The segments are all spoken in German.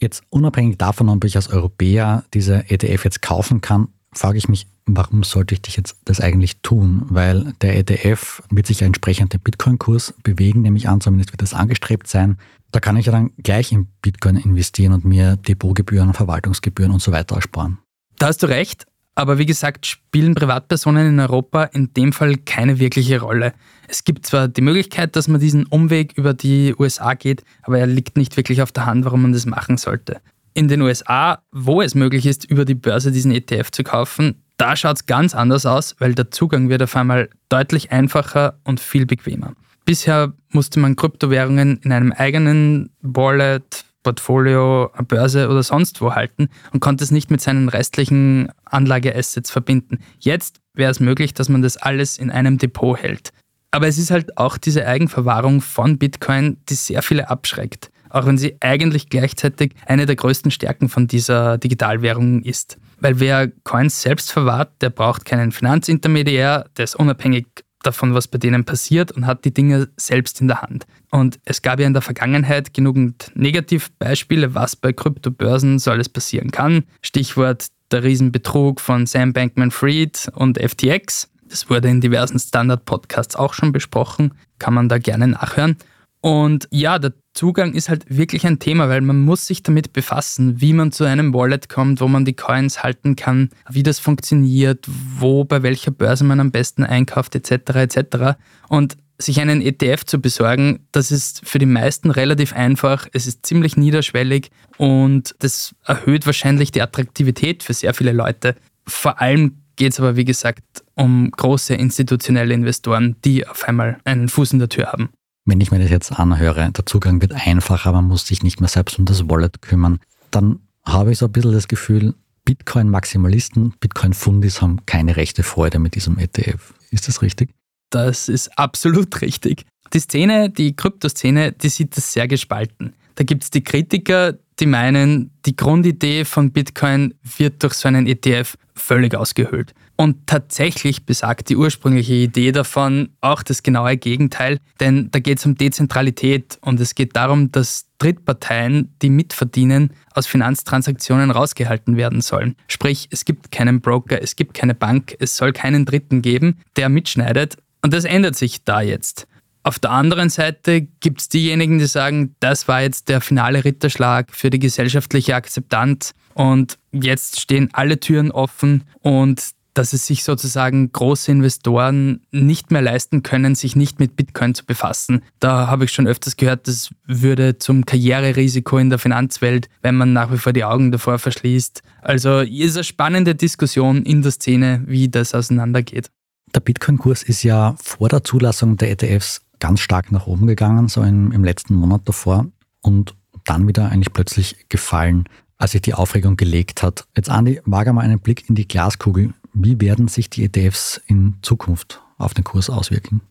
Jetzt unabhängig davon, ob ich als Europäer diese ETF jetzt kaufen kann, frage ich mich, warum sollte ich jetzt das eigentlich tun? Weil der ETF wird sich ja entsprechend den Bitcoin-Kurs bewegen, nämlich an, zumindest wird das angestrebt sein. Da kann ich ja dann gleich in Bitcoin investieren und mir Depotgebühren, Verwaltungsgebühren und so weiter ersparen. Da hast du recht. Aber wie gesagt, spielen Privatpersonen in Europa in dem Fall keine wirkliche Rolle. Es gibt zwar die Möglichkeit, dass man diesen Umweg über die USA geht, aber er liegt nicht wirklich auf der Hand, warum man das machen sollte. In den USA, wo es möglich ist, über die Börse diesen ETF zu kaufen, da schaut es ganz anders aus, weil der Zugang wird auf einmal deutlich einfacher und viel bequemer. Bisher musste man Kryptowährungen in einem eigenen Wallet, Portfolio, Börse oder sonst wo halten und konnte es nicht mit seinen restlichen Anlageassets verbinden. Jetzt wäre es möglich, dass man das alles in einem Depot hält. Aber es ist halt auch diese Eigenverwahrung von Bitcoin, die sehr viele abschreckt, auch wenn sie eigentlich gleichzeitig eine der größten Stärken von dieser Digitalwährung ist. Weil wer Coins selbst verwahrt, der braucht keinen Finanzintermediär, der ist unabhängig davon, was bei denen passiert und hat die Dinge selbst in der Hand. Und es gab ja in der Vergangenheit genügend Negativbeispiele, was bei Kryptobörsen so alles passieren kann. Stichwort der Riesenbetrug von Sam Bankman-Fried und FTX. Das wurde in diversen Standard-Podcasts auch schon besprochen, kann man da gerne nachhören. Und ja, der Zugang ist halt wirklich ein Thema, weil man muss sich damit befassen, wie man zu einem Wallet kommt, wo man die Coins halten kann, wie das funktioniert, wo bei welcher Börse man am besten einkauft etc. etc. Und sich einen ETF zu besorgen, das ist für die meisten relativ einfach. Es ist ziemlich niederschwellig und das erhöht wahrscheinlich die Attraktivität für sehr viele Leute. Vor allem geht es aber, wie gesagt, um große institutionelle Investoren, die auf einmal einen Fuß in der Tür haben. Wenn ich mir das jetzt anhöre, der Zugang wird einfacher, man muss sich nicht mehr selbst um das Wallet kümmern, dann habe ich so ein bisschen das Gefühl, Bitcoin-Maximalisten, Bitcoin-Fundis haben keine rechte Freude mit diesem ETF. Ist das richtig? Das ist absolut richtig. Die Szene, die Kryptoszene, die sieht das sehr gespalten. Da gibt es die Kritiker, die meinen, die Grundidee von Bitcoin wird durch so einen ETF völlig ausgehöhlt. Und tatsächlich besagt die ursprüngliche Idee davon auch das genaue Gegenteil, denn da geht es um Dezentralität und es geht darum, dass Drittparteien, die mitverdienen, aus Finanztransaktionen rausgehalten werden sollen. Sprich, es gibt keinen Broker, es gibt keine Bank, es soll keinen Dritten geben, der mitschneidet. Und das ändert sich da jetzt. Auf der anderen Seite gibt es diejenigen, die sagen, das war jetzt der finale Ritterschlag für die gesellschaftliche Akzeptanz und jetzt stehen alle Türen offen und dass es sich sozusagen große Investoren nicht mehr leisten können, sich nicht mit Bitcoin zu befassen. Da habe ich schon öfters gehört, das würde zum Karriererisiko in der Finanzwelt, wenn man nach wie vor die Augen davor verschließt. Also ist eine spannende Diskussion in der Szene, wie das auseinandergeht. Der Bitcoin-Kurs ist ja vor der Zulassung der ETFs ganz stark nach oben gegangen, so im, im letzten Monat davor und dann wieder eigentlich plötzlich gefallen, als sich die Aufregung gelegt hat. Jetzt Andi, wage mal einen Blick in die Glaskugel. Wie werden sich die ETFs in Zukunft auf den Kurs auswirken?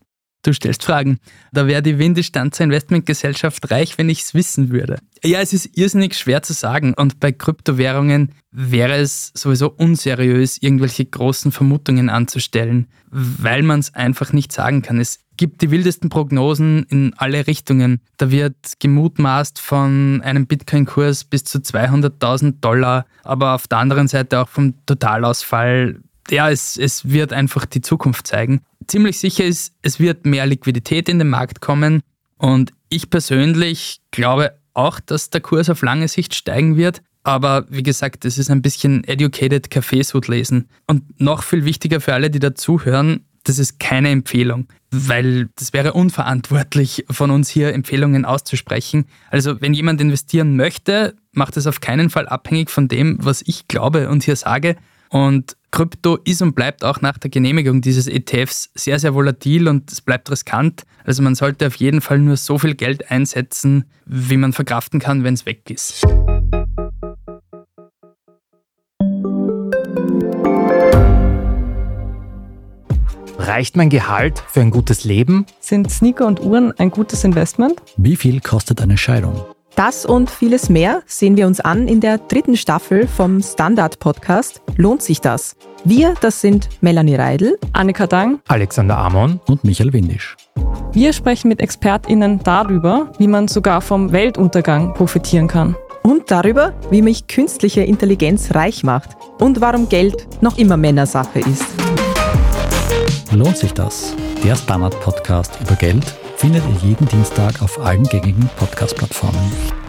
Du stellst Fragen. Da wäre die Windistanzer Investmentgesellschaft reich, wenn ich es wissen würde. Ja, es ist irrsinnig schwer zu sagen und bei Kryptowährungen wäre es sowieso unseriös, irgendwelche großen Vermutungen anzustellen, weil man es einfach nicht sagen kann. Es gibt die wildesten Prognosen in alle Richtungen. Da wird gemutmaßt von einem Bitcoin-Kurs bis zu 200.000 Dollar, aber auf der anderen Seite auch vom Totalausfall. Ja, es, es wird einfach die Zukunft zeigen. Ziemlich sicher ist, es wird mehr Liquidität in den Markt kommen und ich persönlich glaube auch, dass der Kurs auf lange Sicht steigen wird. Aber wie gesagt, es ist ein bisschen educated Kaffeesud lesen. Und noch viel wichtiger für alle, die dazuhören, das ist keine Empfehlung, weil das wäre unverantwortlich von uns hier Empfehlungen auszusprechen. Also wenn jemand investieren möchte, macht es auf keinen Fall abhängig von dem, was ich glaube und hier sage. Und Krypto ist und bleibt auch nach der Genehmigung dieses ETFs sehr, sehr volatil und es bleibt riskant. Also man sollte auf jeden Fall nur so viel Geld einsetzen, wie man verkraften kann, wenn es weg ist. Reicht mein Gehalt für ein gutes Leben? Sind Sneaker und Uhren ein gutes Investment? Wie viel kostet eine Scheidung? Das und vieles mehr sehen wir uns an in der dritten Staffel vom Standard Podcast Lohnt sich das? Wir, das sind Melanie Reidel, Annika Dang, Alexander Amon und Michael Windisch. Wir sprechen mit ExpertInnen darüber, wie man sogar vom Weltuntergang profitieren kann. Und darüber, wie mich künstliche Intelligenz reich macht und warum Geld noch immer Männersache ist. Lohnt sich das? Der Standard-Podcast über Geld findet ihr jeden Dienstag auf allen gängigen Podcast-Plattformen.